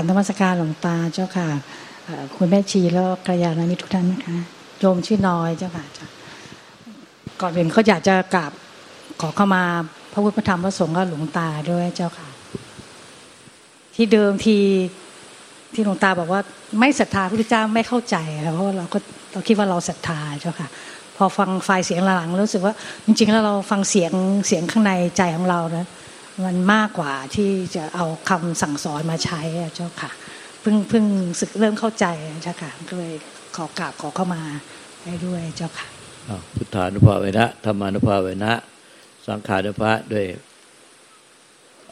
กราบนมัสการหลวงตาเจ้าค่ะคุณแม่ชีแล้วกระยาณมิตรทุกท่านนะคะโยมชื่อน้อยเจ้าค่ะก่อนอื่นเขาอยากจะกราบขอเข้ามาพระพุทธธรรมพระสงฆ์กับหลวงตาด้วยเจ้าค่ะ ที่เดิมทีที่หลวงตาบอกว่า ไม่ศรัทธาพระพุทธเจ้าไม่เข้าใจเพราะเราก็เราคิดว่าเราศรัทธาเจ้าค่ะ พอฟังไฟเสียงหลังรู้สึกว่า จริงๆแล้วเราฟังเสียงเสียงข้างในใจของเรานะ มันมากกว่าที่จะเอาคำสั่งสอนมาใช้เจ้าค่ะเพิ่งเพิ่งสึกเริ่มเข้าใจเจ้าค่ะก็เลยขอกราบขอเข้ามาได้ด้วยเจ้าค่ะพุทธานุภาเวนะธรรมานุภาเวนะสังขานุภาด้วย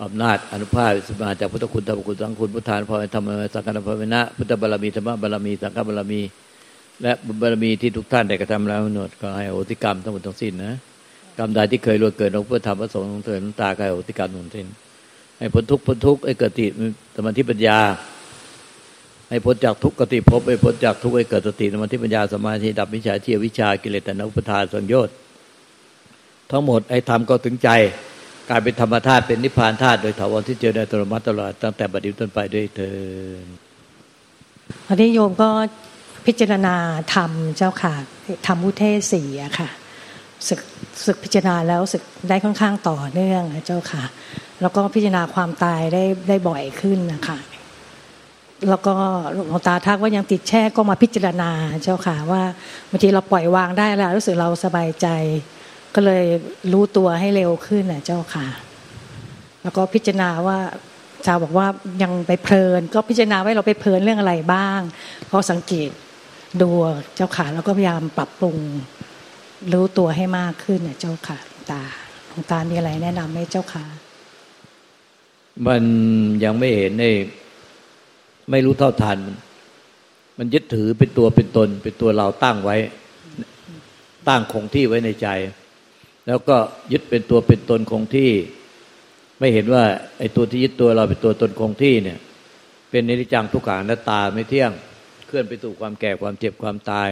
อำนาจอนุภาพสมาจากพุทธคุณธรรมคุณสังคุณพุทธานุภาเวนะธรรมสังฆานุภาเวนะพุทธบารมีธรรมบารมีสังฆบารมี และบุญบารมีที่ทุกท่านได้กระทำแล้วหนดก็ให้โอติกรรมทั้งหมดทั้งสิ้นนะ กรรมใดที่เคยล่วงเกินองค์พระธรรมพระสงฆ์ของเถิดน้ำตาใครโอติกรรหนุนสิ้นให้พ้นทุกข์พ้นทุกข์ให้เกิดติสมาธิปัญญา ให้พ้นจากทุกขกติภพให้พ้นจากทุกข์ให้เกิดสติสมาธิปัญญาสมาธิดับวิชาเทียวิชากิเลสตนุปทานสังโยชน์ทั้งหมดไอ้ทำก็ถึงใจกลายเป็นธรรมธาตุเป็นนิพพานธาตุโดยถาวรที่เจอในตรมัตตลอดตั้งแต่บัดนี้ต้นไปด้วยเถิดวันนี้โยมก็พิจารณาธรรมเจ้าค่ะธรรมอุเทศสีอะค่ะศึก ศึกพิจารณาแล้วศึกได้ค่อนข้างต่อเนื่องนะเจ้าค่ะ แล้วก็พิจารณาความตายได้ได้บ่อยขึ้นนะคะแล้วก็หลวงตาทักว่ายังติดแช่ก็มาพิจารณาเจ้าค่ะว่าบางทีเราปล่อยวางได้แล้วรู้สึกเราสบายใจ ก็เลยรู้ตัวให้เร็วขึ้นนะเจ้าค่ะ แล้วก็พิจารณาว่าชาวบอกว่ายังไปเพลิน ก็พิจารณาว่าเราไปเพลินเรื่องอะไรบ้างเพราะสังเกตดูเจ้าค่ะแล้วก็พยายามปรับปรุง รู้ตัวให้มากขึ้นเนี่ยเจ้าค่ะตาหลวงตามีอะไรแนะนำไหมเจ้าค่ะ มันยังไม่เห็นในไม่รู้เท่าทันมัน มันยึดถือเป็นตัวเป็นตน เป็นตัวเราตั้งไว้ ตั้งคงที่ไว้ในใจ แล้วก็ยึดเป็นตัวเป็นตนคงที่ ไม่เห็นว่าไอ้ตัวที่ยึดตัวเราเป็นตัวตนคงที่เนี่ย เป็นนิจจังทุกขังและตาไม่เที่ยง เคลื่อนไปสู่ความแก่ความเจ็บความตาย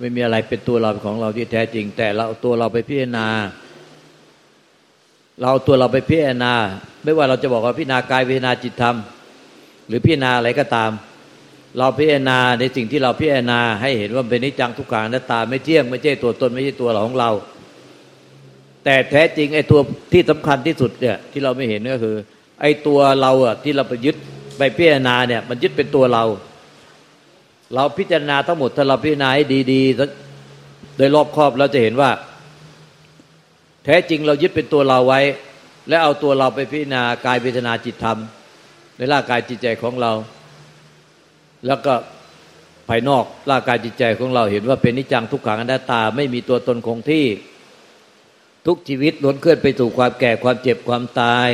ไม่มีอะไรเป็นตัวเราของเราที่แท้จริง แต่เราตัวเราไปพิจารณา เราตัวเราไปพิจารณา ไม่ว่าเราจะบอกว่าพิจารณากายพิจารณาจิตธรรม หรือพิจารณาอะไรก็ตาม เราพิจารณาในสิ่งที่เราพิจารณา ให้เห็นว่าเป็นนิจังทุกขังนัตตาไม่เที่ยงไม่ใช่ตัวตนไม่ใช่ตัวเราของเรา แต่แท้จริงไอ้ตัวที่สำคัญที่สุดเนี่ยที่เราไม่เห็นก็คือ ไอ้ตัวเราอะที่เราไปยึดไปพิจารณาเนี่ย มันยึดเป็นตัวเรา เราพิจารณาทั้งหมดถ้าเราพิจารณาให้ดีๆโดยรอบครอบเราจะเห็นว่า แท้จริงเรายึดเป็นตัวเราไว้ และเอาตัวเราไปพิจารณากายพิจารณาจิตธรรม ในร่างกายจิตใจของเรา แล้วก็ภายนอกร่างกายจิตใจของเราเห็นว่าเป็นนิจังทุกขังอนัตตา ไม่มีตัวตนคงที่ทุกชีวิตล้วนเคลื่อนไปสู่ความแก่ความเจ็บความตาย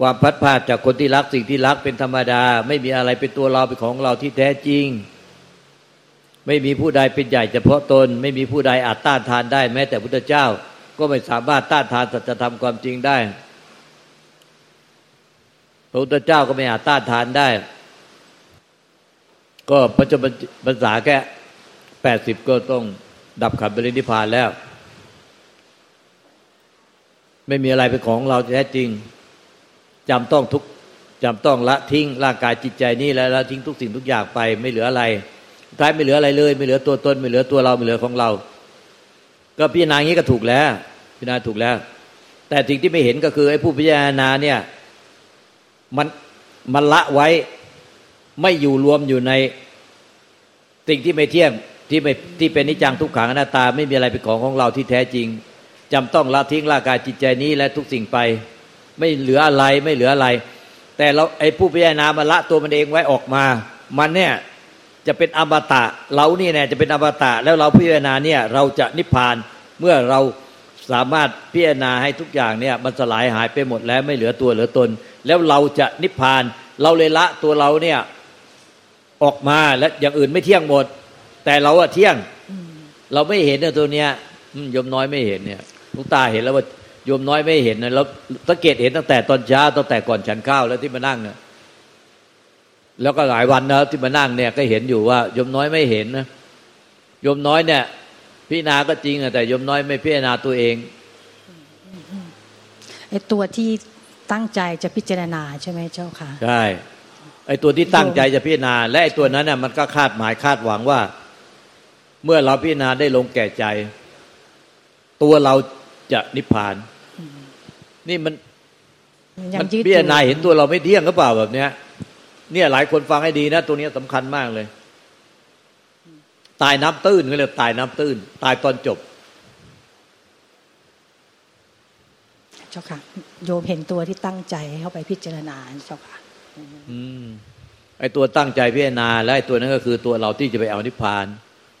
ความพัดพาดจากคนที่รักสิ่งที่รักเป็นธรรมดา ไม่มีอะไรเป็นตัวเราเป็นของเราที่แท้จริง ไม่มีผู้ใดเป็นใหญ่เฉพาะตน ไม่มีผู้ใดอาจต้านทานได้ แม้แต่พุทธเจ้า ก็ไม่สามารถต้านทานสัจธรรมความจริงได้พระพุทธเจ้าก็ไม่อาจต้านทานได้ ก็พระเจ้าภาษาแค่แปดสิบก็ต้องดับขันบริณิพานแล้ว ไม่มีอะไรเป็นของเราแท้จริง จำต้องทุกจำต้องละทิ้งร่างกายจิตใจนี้แล้วละทิ้งทุกสิ่งทุกอย่างไปไม่เหลืออะไรท้ายไม่เหลืออะไรเลย ไม่เหลือตัวตนไม่เหลือตัวเราไม่เหลือของเรา ก็พิจารณาอย่างนี้ก็ถูกแล้วพิจารณาถูกแล้ว แต่สิ่งที่ไม่เห็นก็คือไอ้ผู้พิจารณาเนี่ยมันมันละไว้ไม่อยู่รวมอยู่ในสิ่งที่ไม่เที่ยงที่ไม่ที่เป็นนิจังทุกขังอนัตตา ไม่มีอะไรเป็นของของเราที่แท้จริงจำต้องละทิ้งร่างกายจิตใจนี้และทุกสิ่งไป ไม่เหลืออะไรไม่เหลืออะไร แต่เราไอ้ผู้พิจารณามาละตัวมันเองไว้ออกมา มันเนี่ยจะเป็นอมตะเรานี่เนี่ยจะเป็นอมตะแล้วเราพิจารณาเนี่ยเราจะนิพพานเมื่อเราสามารถพิจารณาให้ทุกอย่างเนี่ยมันสลายหายไปหมดแล้วไม่เหลือตัวเหลือตน แล้วเราจะนิพพานเราเลยละตัวเราเนี่ยออกมาและอย่างอื่นไม่เที่ยงหมด แต่เราอะเที่ยง เราไม่เห็นเนี่ยตัวเนี้ยยมน้อยไม่เห็นเนี่ยลูกตาเห็นแล้วว่า โยมน้อยไม่เห็นนะเราสังเกตเห็นตั้งแต่ตอนเช้าตั้งแต่ก่อนฉันข้าวแล้วที่มานั่งเนี่ยแล้วก็หลายวันนะที่มานั่งเนี่ยก็เห็นอยู่ว่าโยมน้อยไม่เห็นนะโยมน้อยเนี่ย พิจารณาก็จริงแต่โยมน้อยไม่พิจารณาตัวเองไอ้ตัวที่ตั้งใจจะพิจารณาใช่ไหมเจ้าค่ะใช่ไอตัวที่ตั้งใจจะพิจารณา และไอตัวนั้นน่ะมันก็คาดหมายคาดหวังว่า เมื่อเราพิจารณาได้ลงแก่ใจ ตัวเราจะนิพพาน นี่มันมันพิจารณาเห็นตัวเราไม่เที่ยงก็เปล่าแบบเนี้ย เนี่ยหลายคนฟังให้ดีนะ ตัวนี้สำคัญมากเลย ตายน้ำตื้นก็เลยตายน้ำตื้น ตายตอนจบ เจ้าค่ะ โยมเห็นตัวที่ตั้งใจเข้าไปพิจารณาเจ้าค่ะ อืมไอตัวตั้งใจพิจารณา และไอตัวนั้นก็คือตัวเราที่จะไปเอานิพพาน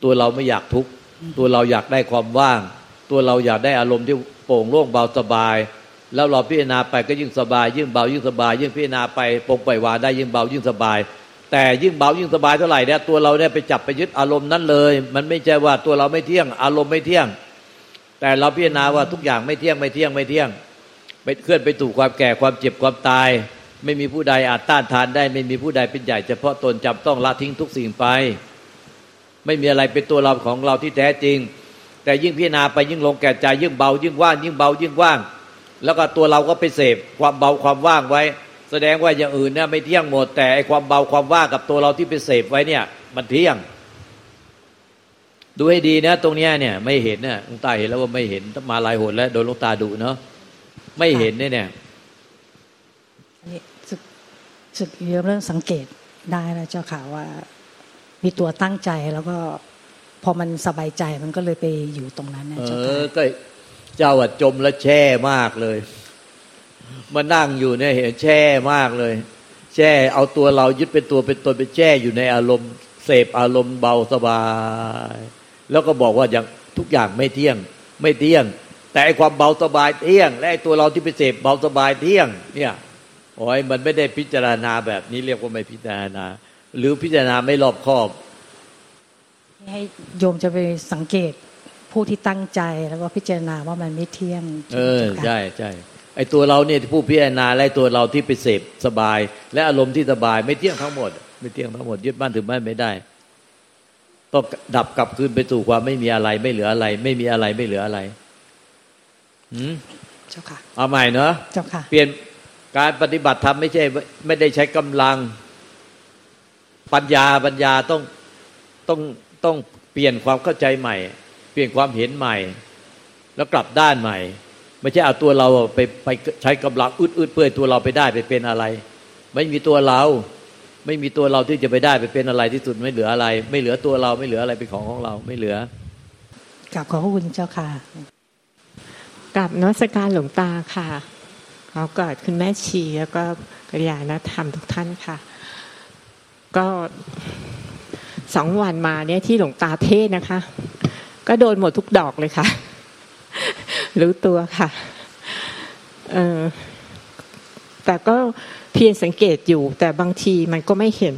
ตัวเราไม่อยากทุกข์ตัวเราอยากได้ความว่าง ตัวเราอยากได้อารมณ์ที่โปร่งโล่งเบาสบาย แล้วเราพิจารณาไปก็ยิ่งสบาย ยิ่งเบายิ่งสบาย ยิ่งพิจารณาไปปรงปล่อยวางได้ยิ่งเบายิ่งสบาย แต่ยิ่งเบายิ่งสบายเท่าไหร่เนี่ยตัวเราเนี่ยไปจับไปยึดอารมณ์นั้นเลย มันไม่ใช่ว่าตัวเราไม่เที่ยง อารมณ์ไม่เที่ยง แต่เราพิจารณาว่าทุกอย่างไม่เที่ยงไม่เที่ยงไม่เที่ยงไปเคลื่อนไปถูกความแก่ความเจ็บความตาย ไม่มีผู้ใดอาจต้านทานได้ ไม่มีผู้ใดเป็นใหญ่เฉพาะตนจำต้องละทิ้งทุกสิ่งไป ไม่มีอะไรเป็นตัวเราของเราที่แท้จริง แต่ยิ่งพิจารณาไปยิ่งลงแก่ใจยิ่งเบายิ่งว่างยิ่งเบายิ่งว่าง แล้วก็ตัวเราก็ไปเสพความเบาความว่างไว้ แสดงว่าอย่างอื่นเนี่ยไม่เที่ยงหมดแต่ความเบาความว่างกับตัวเราที่ไปเสพไว้เนี่ย มันเที่ยง ดูให้ดีนะ ตรงเนี้ยเนี่ย ไม่เห็นเนี่ยลุงตาเห็นแล้วว่าไม่เห็นมาลายหนแล้วโดนลุงตาดุเนาะไม่เห็นเนี่ยเนี่ยอันนี้สึกสึกเริ่มสังเกตได้แล้วเจ้าค่ะว่า มีตัวตั้งใจแล้วก็พอมันสบายใจมันก็เลยไปอยู่ตรงนั้นนะเจ้าค่ะก็ เจ้าจมแล้วแช่มากเลยมานั่งอยู่เนี่ยเห็นแช่มากเลย แช่เอาตัวเรายึดเป็นตัวเป็นตนเป็นแช่อยู่ในอารมณ์เสพอารมณ์เบาสบาย แล้วก็บอกว่าอย่างทุกอย่างไม่เที่ยง ไม่เที่ยง แต่ความเบาสบายเที่ยง และตัวเราที่ไปเสพเบาสบายเที่ยง เนี่ยโอ้ยมันไม่ได้พิจารณาแบบนี้เรียกว่าไม่พิจารณา หรือพิจารณาไม่รอบคอบ ให้โยมจะไปสังเกต ผู้ที่ตั้งใจแล้วก็พิจารณาว่ามันไม่เที่ยง เออใช่ใช่ไอตัวเราเนี่ยผู้พิจารณาและตัวเราที่ไปเสพสบาย และอารมณ์ที่สบายไม่เที่ยงทั้งหมด ไม่เที่ยงทั้งหมดยึดบ้านถึงบ้านไม่ได้ต้องดับกลับคืนไปสู่ความไม่มีอะไรไม่เหลืออะไร ไม่มีอะไรไม่เหลืออะไรเจ้าค่ะ เอาใหม่เนาะเจ้าค่ะ เปลี่ยนการปฏิบัติธรรมไม่ใช่ ไม่ได้ใช้กำลัง ปัญญาปัญญาต้องต้องต้องเปลี่ยนความเข้าใจใหม่เปลี่ยนความเห็นใหม่ แล้วกลับด้านใหม่ ไม่ใช่เอาตัวเราไปไปใช้กำลังอึดอึดเพื่อตัวเราไปได้ไปเป็นอะไร ไม่มีตัวเรา ไม่มีตัวเราที่จะไปได้ไปเป็นอะไรที่สุดไม่เหลืออะไร ไม่เหลือตัวเราไม่เหลืออะไรเป็นของของเราไม่เหลือกลับขอบคุณเจ้าค่ะกลับนวัตการหลวงตาค่ะขอกอดคุณแม่ชีแล้วก็กริยาณธรรมทุกท่านค่ะ ก็สองวันมาเนี่ยที่หลวงตาเทศนะคะ ก็โดนหมดทุกดอกเลยค่ะ รู้ตัวค่ะเออแต่ก็เพียรสังเกตอยู่ แต่บางทีมันก็ไม่เห็น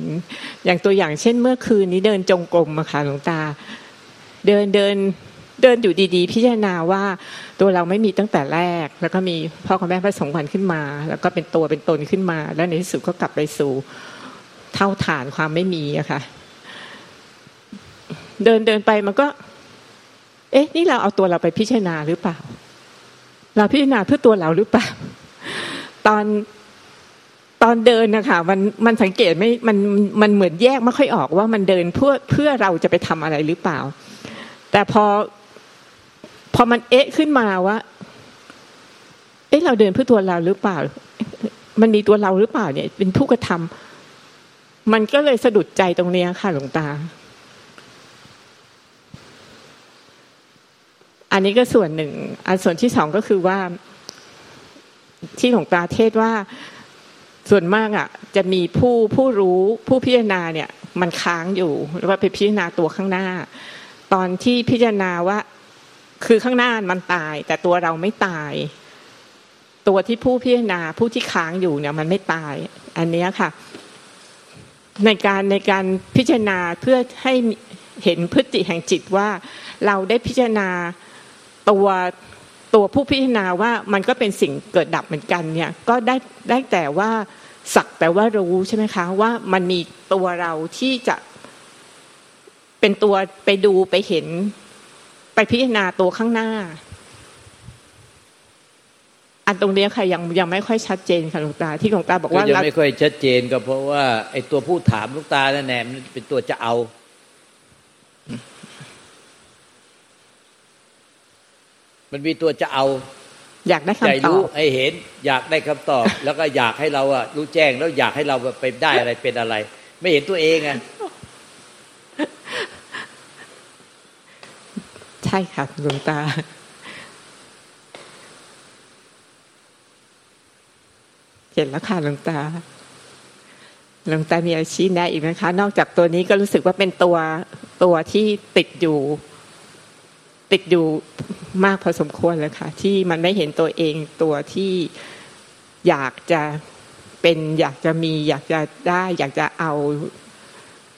อย่างตัวอย่างเช่นเมื่อคืนนี้เดินจงกรมอะค่ะหลวงตา เดินเดินเดินอยู่ดีๆ พิจารณาว่าตัวเราไม่มีตั้งแต่แรก แล้วก็มีพ่อกับแม่พระสงฆ์วันขึ้นมา แล้วก็เป็นตัวเป็นตนขึ้นมา แล้วในที่สุดก็กลับไปสู่เท่าฐานความไม่มีอะค่ะ เดินเดินไปมันก็ เอ๊ะ นี่เราเอาตัวเราไปพิจารณาหรือเปล่า เราพิจารณาเพื่อตัวเราหรือเปล่า ตอนตอนเดินนะคะมันมันสังเกตไม่มันมันเหมือนแยกไม่ค่อยออกว่ามันเดินเพื่อเพื่อเราจะไปทำอะไรหรือเปล่า แต่พอ พอมันเอ๊ะขึ้นมาว่า เอ๊ะเราเดินเพื่อตัวเราหรือเปล่า มันมีตัวเราหรือเปล่าเนี่ย เป็นผู้กระทำมันก็เลยสะดุดใจตรงนี้ค่ะหลวงตา อันนี้ก็ส่วนหนึ่ง อันส่วนที่สองก็คือว่า ที่หลวงตาเทศว่าส่วนมากอะ จะมีผู้ผู้รู้ผู้พิจารณาเนี่ย มันค้างอยู่แล้วว่าไปพิจารณาตัวข้างหน้า ตอนที่พิจารณาว่า คือข้างหน้ามันตาย แต่ตัวเราไม่ตาย ตัวที่ผู้พิจารณาผู้ที่ค้างอยู่เนี่ย มันไม่ตาย อันนี้ค่ะ ในการในการพิจารณาเพื่อให้เห็นพฤติแห่งจิตว่า เราได้พิจารณา ตัวตัวผู้พิจารณาว่ามันก็เป็นสิ่งเกิดดับเหมือนกันเนี่ยก็ได้ได้แต่ว่าสักแต่ว่ารู้ใช่ไหมคะว่ามันมีตัวเราที่จะเป็นตัวไปดูไปเห็น ไปพิจารณาตัวข้างหน้าออันตรงนี้ค่ะยังยังไม่ค่อยชัดเจนค่ะหลวงตา ที่หลวงตาบอกว่ายังไม่ค่อยชัดเจนก็เพราะว่าไอ้ตัวผู้ถามหลวงตาแน่ๆมันเป็นตัวจะเอา มันมีตัวจะเอา อยากได้คำตอบใจรู้ให้เห็น อยากได้คำตอบ แล้วก็อยากให้เราอะรู้แจ้งแล้วอยากให้เราไปได้อะไรเป็นอะไร ไม่เห็นตัวเองอะใช่ค่ะหลวงตาเห็นแล้วค่ะหลวงตาหลวงตามีอาชีพแนะอีกไหมคะ นอกจากตัวนี้ก็รู้สึกว่าเป็นตัวตัวที่ติดอยู่ ติดอยู่มากพอสมควรเลยค่ะ ที่มันไม่เห็นตัวเองตัวที่อยากจะเป็น อยากจะมี อยากจะได้ อยากจะเอา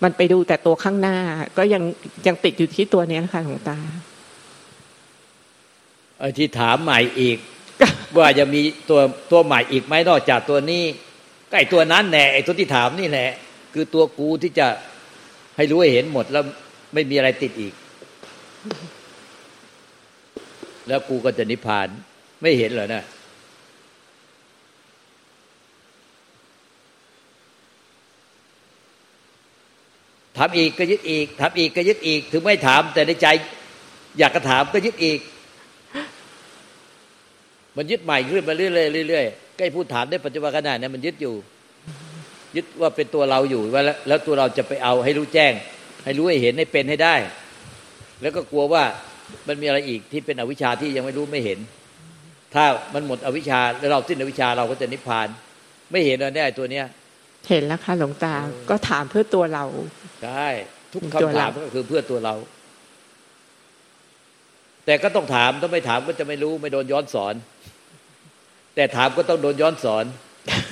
มันไปดูแต่ตัวข้างหน้า ก็ยังยังติดอยู่ที่ตัวนี้นะคะหลวงตาที่ถามใหม่อีก ว่าจะมีตัวตัวใหม่อีกไหมนอกจากตัวนี้ก็ไอตัวนั้นแน่ไอ้ตัวที่ถามนี่แหละ คือตัวกูที่จะให้รู้ให้เห็นหมดแล้วไม่มีอะไรติดอีก แล้วกูก็จะนิพพาน ไม่เห็นเหรอนะถามอีกก็ยึดอีกถามอีกก็ยึดอีก ถึงไม่ถาม แต่ในใจ อยากจะถามก็ยึดอีก มันยึดใหม่ขึ้นมาเรื่อยๆเรื่อยๆใกล้พูดถามได้ปัจจุบันขณะนี้มันยึดอยู่ ยึดว่าเป็นตัวเราอยู่ว่าแล้วตัวเราจะไปเอาให้รู้แจ้ง ให้รู้ให้เห็นให้เป็นให้ได้ แล้วก็กลัวว่า มันมีอะไรอีกที่เป็นอวิชชาที่ยังไม่รู้ไม่เห็น ถ้ามันหมดอวิชชาแล้วเราสิ้นอวิชชาเราก็จะนิพพาน ไม่เห็นเลยเนี่ยตัวเนี้ย เห็นแล้วค่ะหลวงตาก็ถามเพื่อตัวเราใช่ทุกคำถามก็คือเพื่อตัวเรา แต่ก็ต้องถามถ้าไม่ถามก็จะไม่รู้ไม่โดนย้อนสอน แต่ถามก็ต้องโดนย้อนสอน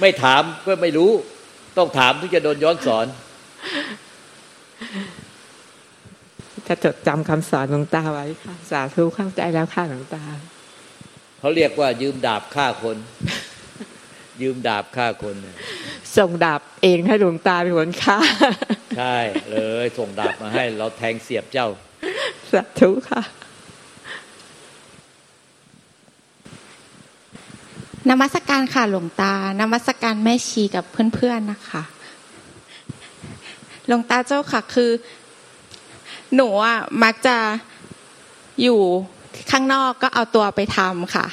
ไม่ถามก็ไม่รู้ ต้องถามถึงจะโดนย้อนสอน จะจดจำคำสอนหลวงตาไว้ค่ะสาธุเข้าใจแล้วค่ะหลวงตาเขาเรียกว่ายืมดาบฆ่าคน ยืมดาบฆ่าคนส่งดาบเองให้หลวงตาเป็นคนฆ่าใช่เลยส่งดาบมาให้ เราแทงเสียบเจ้าสาธุค่ะนมัสการค่ะหลวงตานมัสการแม่ชีกับเพื่อนๆนะคะหลวงตาเจ้าค่ะ คือ หนูอะมักจะอยู่ข้างนอกก็เอาตัวไปทำค่ะ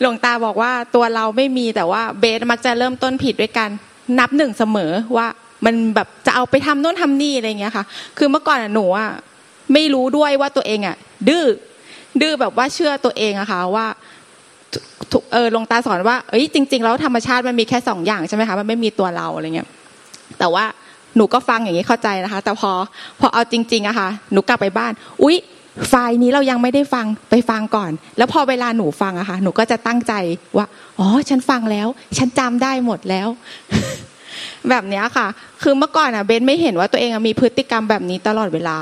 หลวงตาบอกว่าตัวเราไม่มีแต่ว่าเบสมักจะเริ่มต้นผิดด้วยกัน นับหนึ่งเสมอว่ามันแบบจะเอาไปทำโน่นทำนี่อะไรเงี้ยค่ะ คือเมื่อก่อนหนูอะไม่รู้ด้วยว่าตัวเองอะ ดื้อดื้อแบบว่าเชื่อตัวเองอะค่ะว่าเออลงตาสอนว่าเอ้ยจริง ๆ แล้วธรรมชาติมันมีแค่สองอย่างใช่ไหมคะมันไม่มีตัวเราอะไรเงี้ยแต่ว่า หนูก็ฟังอย่างนี้เข้าใจนะคะ แต่พอพอเอาจริงๆอะค่ะหนูกลับไปบ้าน อุ๊ยไฟล์นี้เรายังไม่ได้ฟังไปฟังก่อน แล้วพอเวลาหนูฟังอะค่ะ หนูก็จะตั้งใจว่า อ๋อ ฉันฟังแล้ว ฉันจำได้หมดแล้ว แบบนี้ค่ะ คือเมื่อก่อนอะเบนไม่เห็นว่าตัวเองมีพฤติกรรมแบบนี้ตลอดเวลา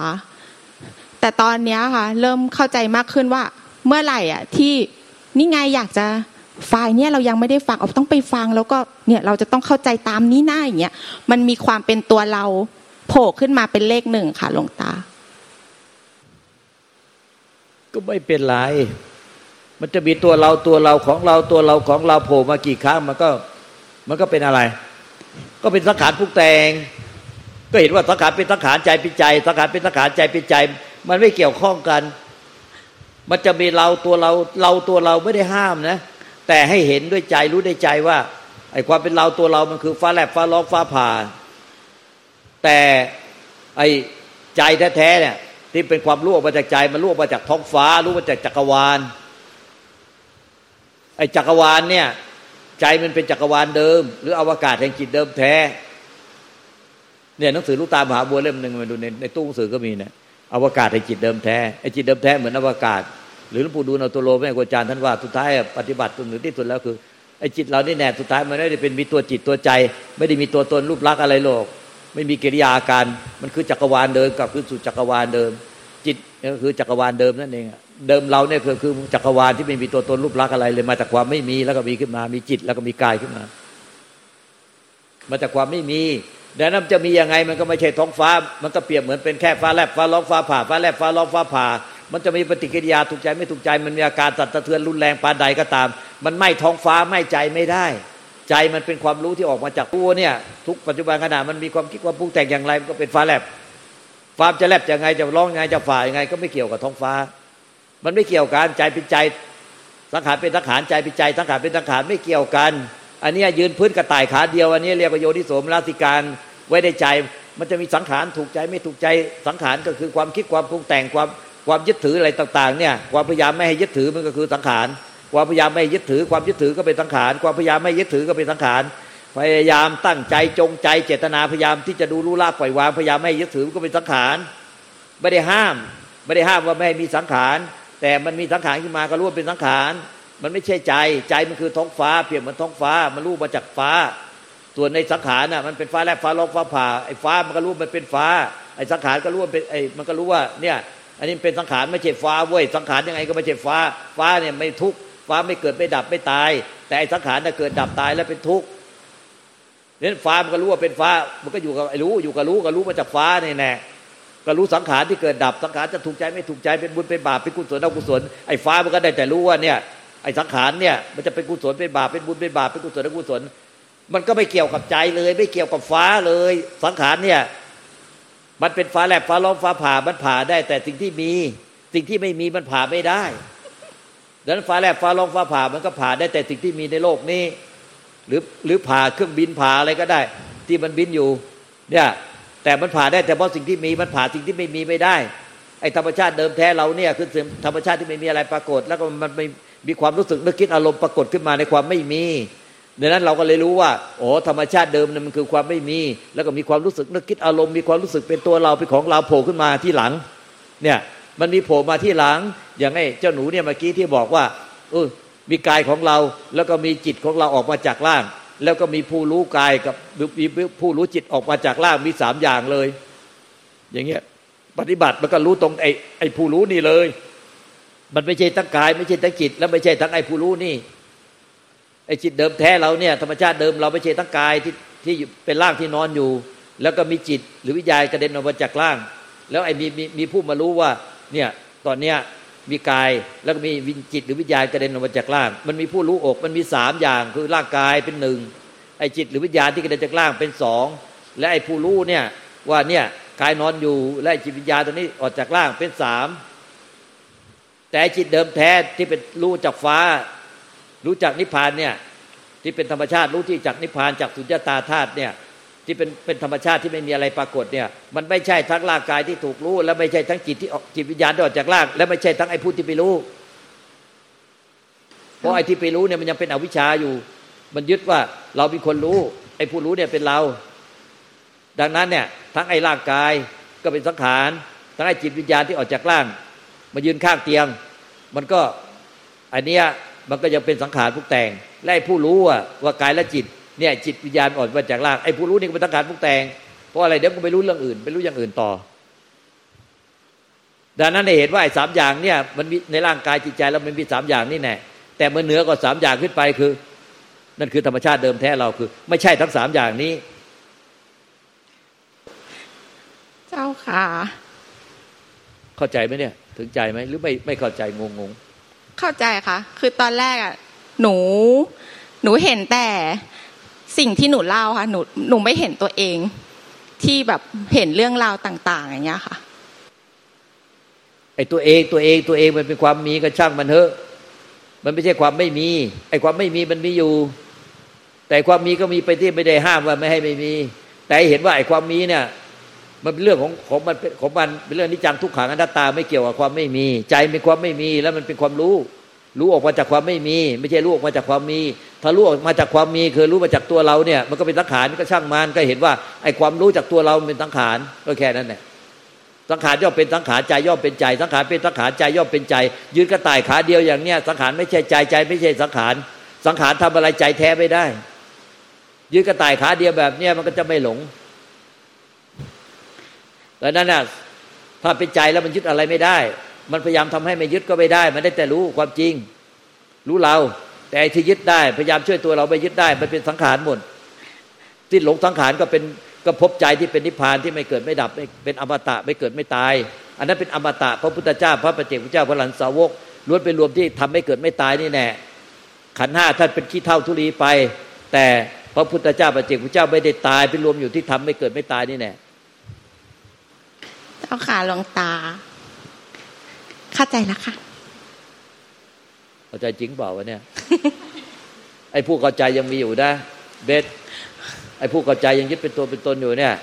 แต่ตอนนี้ค่ะ เริ่มเข้าใจมากขึ้นว่า เมื่อไหร่อะที่นี่ไงอยากจะ ไฟล์เนี่ยเรายังไม่ได้ฟังเอาต้องไปฟัง แล้วก็เนี่ยเราจะต้องเข้าใจตามนี้หน้าอย่างเงี้ยมันมีความเป็นตัวเราโผล่ขึ้นมาเป็นเลขหนึ่งค่ะหลวงตา ก็ไม่เป็นไร มันจะมีตัวเราตัวเราของเราตัวเราของเราโผล่มากี่ครั้งมันก็ มันก็เป็นอะไร ก็เป็นสังขารพุกแตงก็เห็นว่าสังขารเป็นสังขารใจเป็นใจสังขารเป็นสังขารใจเป็นใจ มันไม่เกี่ยวข้องกัน มันจะมีเราตัวเราเราตัวเราไม่ได้ห้ามนะ แต่ให้เห็นด้วยใจรู้ด้วยใจว่าไอ้ความเป็นเราตัวเรามันคือฟ้าแลบฟ้าร้องฟ้าผ่า แต่ไอ้ใจแท้ๆเนี่ยที่เป็นความรู้ออกมาจากใจมันรู้ออกมาจากท้องฟ้า รู้มาจากจักรวาลไอ้จักรวาลเนี่ย ใจมันเป็นจักรวาลเดิม หรืออวกาศแห่งจิตเดิมแท้ เนี่ยหนังสือลูกตามหาบัวเล่มหนึ่งมาดูในในตู้หนังสือก็มีเนี่ยอวกาศไอ้จิตเดิมแท้ไอ้จิตเดิมแท้เหมือนอวกาศ หรือหลวงปู่ดูลตัวโลแม่ครูอาจารย์ท่านว่าสุดท้ายปฏิบัติตรงหนึ่งที่สุดแล้วคือไอ้จิตเรานี่แน่สุดท้ายมันไม่ได้เป็นมีตัวจิตตัวใจ ไม่ได้มีตัวตนรูปลักษณ์อะไรโลก ไม่มีกิริยาการมันคือจักรวาลเดิมกับคือสู่จักรวาลเดิม จิตก็คือจักรวาลเดิมนั่นเองเดิมเราเนี่ยคือคือจักรวาลที่ไม่มีตัวตนรูปลักษณ์อะไรเลยมาจากความไม่มีแล้วก็มีขึ้นมา มีจิตแล้วก็มีกายขึ้นมา มาจากความไม่มีดังนั้นจะมียังไงมันก็ไม่ใช่ท้องฟ้า มันก็เปรียบเหมือนเป็นแค่ฟ้าแลบฟ้าร้องฟ้าผ่าฟ้าแลบฟ้าร้องฟ้าผ่า มันจะมีปฏิกิริยาถูกใจไม่ถูกใจมันมีอาการสั่นสะเทือนรุนแรงปานใดก็ตาม มันไม่ท้องฟ้าไม่ใจไม่ได้ ใจมันเป็นความรู้ที่ออกมาจากตัวเนี่ยทุกปัจจุบันขณะมันมีความคิดความปรุงแต่งอย่างไรมันก็เป็นฟ้าแลบฟ้าจะแลบยังไงจะร้องยังไงจะฝ่ายังไง ก็ไม่เกี่ยวกับท้องฟ้า มันไม่เกี่ยวกันใจเป็นใจสังขารเป็นสังขารใจเป็นใจสังขารเป็นสังขารไม่เกี่ยวกัน อันนี้ยืนพื้นกระต่ายขาเดียวอันนี้เรียกว่าโยนิโสมลาสิการไว้ในใจ มันจะมีสังขารถูกใจไม่ถูกใจสังขารก็คือความคิดความปรุงแต่งความ ความยึดถืออะไรต่างๆเนี่ยความพยายามไม่ให้ยึดถือมันก็คือสังขารความพยายามไม่ยึดถือ ความยึดถือก็เป็นสังขารความพยายามไม่ยึดถือก็เป็นสังขารพยายามตั้งใจจงใจเจตนาพยายามที่จะดูรู้ละปล่อยวางพยายามไม่ยึดถือก็เป็นสังขารไม่ได้ห้าม ไม่ได้ห้ามว่าไม่ให้มีสังขาร แต่มันมีสังขารขึ้นมาก็รู้ว่าเป็นสังขาร มันไม่ใช่ใจใจมันคือท้องฟ้า เปรียบเหมือนท้องฟ้า มันรู้มาจากฟ้า ส่วนในสังขารน่ะมันเป็นฟ้าแลบฟ้าร้องฟ้าผ่าไอ้ฟ้ามันก็รู้มันเป็นฟ้าไอ้สังขารก็รู้ว่าเป็นไอ้มันก็รู้ว่าเนี่ย อันนี้เป็นสังขารไม่ใช่ฟ้าเว้ยสังขารยังไงก็ไม่ใช่ฟ้า ฟ้าเนี่ยไม่ทุกฟ้าไม่เกิดไม่ดับไม่ตาย แต่ไอ้สังขารน่ะเกิดดับตายแล้วเป็นทุกข์นั้นฟ้ามันก็รู้ว่าเป็นฟ้า มันก็อยู่กับไอ้รู้อยู่กับรู้ก็รู้มาจากฟ้าเนี่ยแน่ก็รู้สังขารที่เกิดดับสังขารจะถูกใจไม่ถูกใจเป็นบุญเป็นบาปเป็นกุศลอกุศลไอ้ฟ้ามันก็ได้แต่รู้ว่าเนี่ยไอ้สังขารเนี่ยมันจะเป็นกุศลเป็นบาปเป็นบุญเป็นบาปเป็นกุศลอกุศล มันก็ไม่เกี่ยวกับใจเลย ไม่เกี่ยวกับฟ้าเลย สังขารเนี่ย มันเป็นฟ้าแลบฟ้าร้องฟ้าผ่ามันผ่าได้ แต่สิ่งที่มี สิ่งที่ไม่มีมันผ่าไม่ได้ดังนั้นฟ้าแลบฟ้าร้องฟ้าผ่ามันก็ผ่าได้แต่สิ่งที่มีในโลกนี้ หรือหรือผ่าเครื่องบินผ่าอะไรก็ได้ ที่มันบินอยู่ เนี่ย แต่มันผ่าได้แต่เพราะสิ่งที่มีมันผ่าสิ่งที่ไม่มีไม่ได้ไอ้ธรรมชาติเดิมแท้เราเนี่ยคือธรรมชาติที่ไม่มีอะไรปรากฏ แล้วก็มันไม่มีความรู้สึกนึกคิดอารมณ์ปรากฏขึ้นมาในความไม่มี ดังนั้นเราก็เลยรู้ว่าโอ้ธรรมชาติเดิมนั้นมันคือความไม่มี แล้วก็มีความรู้สึกนึกคิดอารมณ์มีความรู้สึกเป็นตัวเราเป็นของเราโผล่ขึ้นมาที่หลัง เนี่ยมันมีโผล่มาที่หลัง อย่างไอ้เจ้าหนูเนี่ยเมื่อกี้ที่บอกว่าเออมีกายของเราแล้วก็มีจิตของเราออกมาจากร่าง แล้วก็มีผู้รู้กายกับมีผู้รู้จิตออกมาจากร่างมีสามอย่างเลย อย่างเงี้ยปฏิบัติมันก็รู้ตรงไอ้ไอ้ผู้รู้นี่เลย มันไม่ใช่ทั้งกาย ไม่ใช่ทั้งจิต แล้วไม่ใช่ทั้งไอ้ผู้รู้นี่ ไอ้จิตเดิมแท้เราเนี่ยธรรมชาติเดิมเราไม่ใช่ทั้งกายที่ที่เป็นร่างที่นอนอยู่ แล้วก็มีจิตหรือวิญญาณกระเด็นออกมาจากร่าง แล้วไอ้มีมีมีผู้มารู้ว่าเนี่ยตอนเนี้ยมีกายแล้วก็มีวิญจิตหรือวิญญาณกระเด็นออกมาจากร่าง มันมีผู้รู้อกมันมีสามอย่างคือร่างกายเป็นหนึ่งไอ้จิตหรือวิญญาณที่กระเด็นจากร่างเป็นสองและไอ้ผู้รู้เนี่ยว่าเนี่ยกายนอนอยู่และจิตวิญญาณตัวนี้ออกจากร่างเป็นสามแต่จิตเดิมแท้ที่เป็นรู้จากฟ้า รู้จากนิพพานเนี่ยที่เป็นธรรมชาติรู้ที่จากนิพพานจากสุญญตาธาตุเนี่ยที่เป็นเป็นธรรมชาติที่ไม่มีอะไรปรากฏเนี่ยมันไม่ใช่ทั้งร่างกายที่ถูกรู้ และไม่ใช่ทั้งจิตที่ออกจิตวิญญาณที่ออกจากร่าง และไม่ใช่ทั้งไอ้ผู้ที่ไปรู้ เพราะไอ้ที่ไปรู้เนี่ยมันยังเป็นอวิชชาอยู่ มันยึดว่าเราเป็นคนรู้ ไอ้ผู้รู้เนี่ยเป็นเรา ดังนั้นเนี่ยทั้งไอ้ร่างกายก็เป็นสังขารทั้งไอ้จิตวิญญาณที่ออกจากร่าง มายืนข้างเตียง มันก็อันเนี้ย มันก็ยังเป็นสังขารผู้แต่งและไอ้ผู้รู้ว่าว่ากายและจิตเนี่ยจิตวิญญาณออกมาจากร่างไอ้ผู้รู้นี่ก็เป็นสังขารผู้แต่งเพราะอะไรเดี๋ยวก็ไปรู้เรื่องอื่นไปรู้อย่างอื่นต่อ ดังนั้นเห็นว่าไอ้สามอย่างเนี่ยมันมีในร่างกายจิตใจเรามันมีสามอย่างนี่แน่แต่เมื่อเหนือก็สามอย่างขึ้นไปคือ นั่นคือธรรมชาติเดิมแท้เราคือ ไม่ใช่ทั้งสามอย่างนี้ เจ้าค่ะ เข้าใจไหมเนี่ย ถึงใจไหมหรือไม่ไม่เข้าใจงงง เข้าใจค่ะ คือตอนแรกอะ หนู หนูเห็นแต่สิ่งที่หนูเล่าค่ะ หนูหนูไม่เห็นตัวเอง ที่แบบเห็นเรื่องราวต่าง ๆ อย่างเงี้ยค่ะไอ้ตัวเองตัวเองตัวเองมันเป็นความมีก็ช่างมันเถอะ มันไม่ใช่ความไม่มี ไอ้ความไม่มีมันมีอยู่ แต่ความมีก็มีไปที่ไม่ได้ห้ามว่าไม่ให้ไม่มี แต่เห็นว่าไอ้ความมีเนี่ย มันเป็นเรื่องของของมันเป็นของมันเป็นเรื่องนิจังทุกขังอนัตตาไม่เกี่ยวกับความไม่มี ใจเป็นความไม่มีแล้วมันเป็นความรู้ รู้ออกมาจากความไม่มี ไม่ใช่รู้ออกมาจากความมี ถ้ารู้ออกมาจากความมีคือรู้มาจากตัวเราเนี่ย มันก็เป็นสังขารก็ช่างมันก็เห็นว่าไอ้ความรู้จากตัวเราเป็นสังขารก็แค่นั้นแหละสังขารย่อมเป็นสังขารใจย่อมเป็นใจ สังขารเป็นสังขารใจย่อมเป็นใจ ยืนกระต่ายขาเดียวอย่างเนี้ยสังขารไม่ใช่ใจใจไม่ใช่สังขารสังขารทำอะไรใจแท้ไม่ได้ ยืนกระต่ายขาเดียวแบบเนี้ยมันก็จะไม่หลง ดังนั้นน่ะถ้าเป็นใจแล้วมันยึดอะไรไม่ได้ มันพยายามทำให้ไม่ยึดก็ไม่ได้ มันได้แต่รู้ความจริง รู้เรา แต่ที่ยึดได้พยายามช่วยตัวเราไปยึดได้ มันเป็นสังขารหมดที่หลงสังขารก็เป็นก็พบใจที่เป็นนิพพานที่ไม่เกิดไม่ดับเป็นอมตะไม่เกิดไม่ตาย อันนั้นเป็นอมตะพระพุทธเจ้า พระประเจกพระเจ้าพระหลันสาวกล้วนเป็นรวมที่ทำให้เกิดไม่ตายนี่แน่ขันห้าท่านเป็นขี้เท่าทุลีไป แต่พระพุทธเจ้าประเจกพระเจ้าไม่ได้ตายเป็นรวมอยู่ที่ทำไม่เกิดไม่ตายนี่แน่ จ้าค่ะหลวงตา เข้าใจแล้วค่ะเข้าใจจริงเปล่าวะเนี่ย ไอ้ผู้เข้าใจยังมีอยู่นะเบสไอ้ผู้เข้าใจยังยึดเป็นตัวเป็นตนอยู่เนี่ย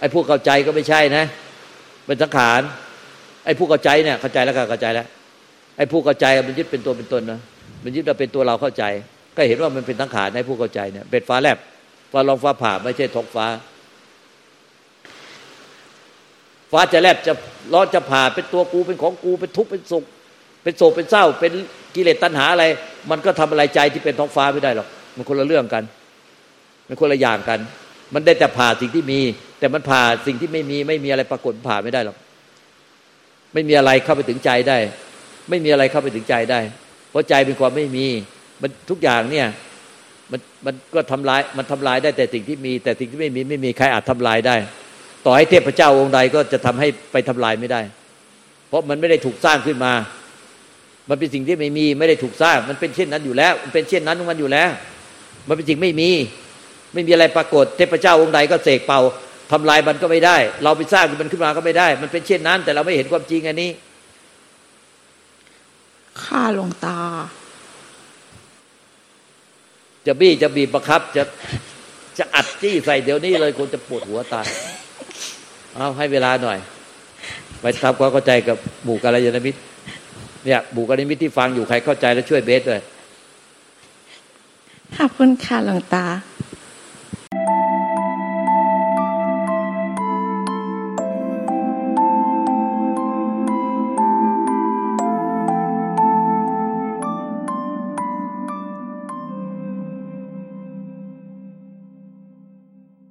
ไอ้ผู้เข้าใจก็ไม่ใช่นะ เป็นสังขาร ไอ้ผู้เข้าใจเนี่ยเข้าใจแล้วก็เข้าใจแล้ว ไอ้ผู้เข้าใจมันยึดเป็นตัวเป็นตนนะมันยึดเราเป็นตัวเราเข้าใจ ก็เห็นว่ามันเป็นสังขารในผู้เข้าใจเนี่ย เป็นฟ้าแลบฟ้าลองฟ้าผ่าไม่ใช่ท้องฟ้า ฟ้าจะแลบจะร้อนจะผ่าเป็นตัวกูเป็นของกูเป็นทุกข์เป็นสุข เป็นโศกเป็นเศร้า เป็นกิเลสตัณหาอะไร มันก็ทำอะไรใจที่เป็นท้องฟ้าไม่ได้หรอกมันคนละเรื่องกัน มันคนละอย่างกัน มันได้แต่ผ่าสิ่งที่มี แต่มันผ่าสิ่งที่ไม่มีไม่มีอะไรปรากฏผ่าไม่ได้หรอกไม่มีอะไรเข้าไปถึงใจได้ ไม่มีอะไรเข้าไปถึงใจได้ เพราะใจเป็นความไม่มีมันทุกอย่างเนี่ยมันมันก็ทำลายมันทำลายได้แต่สิ่งที่มี แต่สิ่งที่ไม่มีไม่มีใครอาจทำลายได้ ต่อให้เทพเจ้าองค์ใดก็จะทำให้ไปทำลายไม่ได้ เพราะมันไม่ได้ถูกสร้างขึ้นมา มันเป็นสิ่งที่ไม่มีไม่ได้ถูกสร้าง มันเป็นเช่นนั้นอยู่แล้ว มันเป็นเช่นนั้นของมันอยู่แล้ว มันเป็นสิ่งไม่มี ไม่มีอะไรปรากฏ เทพเจ้าองค์ใดก็เสกเป่าทำลายมันก็ไม่ได้ เราไปสร้างมันขึ้นมาก็ไม่ได้ มันเป็นเช่นนั้น แต่เราไม่เห็นความจริงอันนี้ค่ะหลวงตา จะบี้จะบีบบังคับ จะจะอัดจี้ใส่เดี๋ยวนี้เลยคนจะปวดหัวตาย เอาให้เวลาหน่อย ไปทำความเข้าใจกับหมู่กัลยาณมิตร เนี่ยหมู่กัลยาณมิตรที่ฟังอยู่ใครเข้าใจแล้วช่วยเบสด้วยขอบคุณค่ะหลวงตา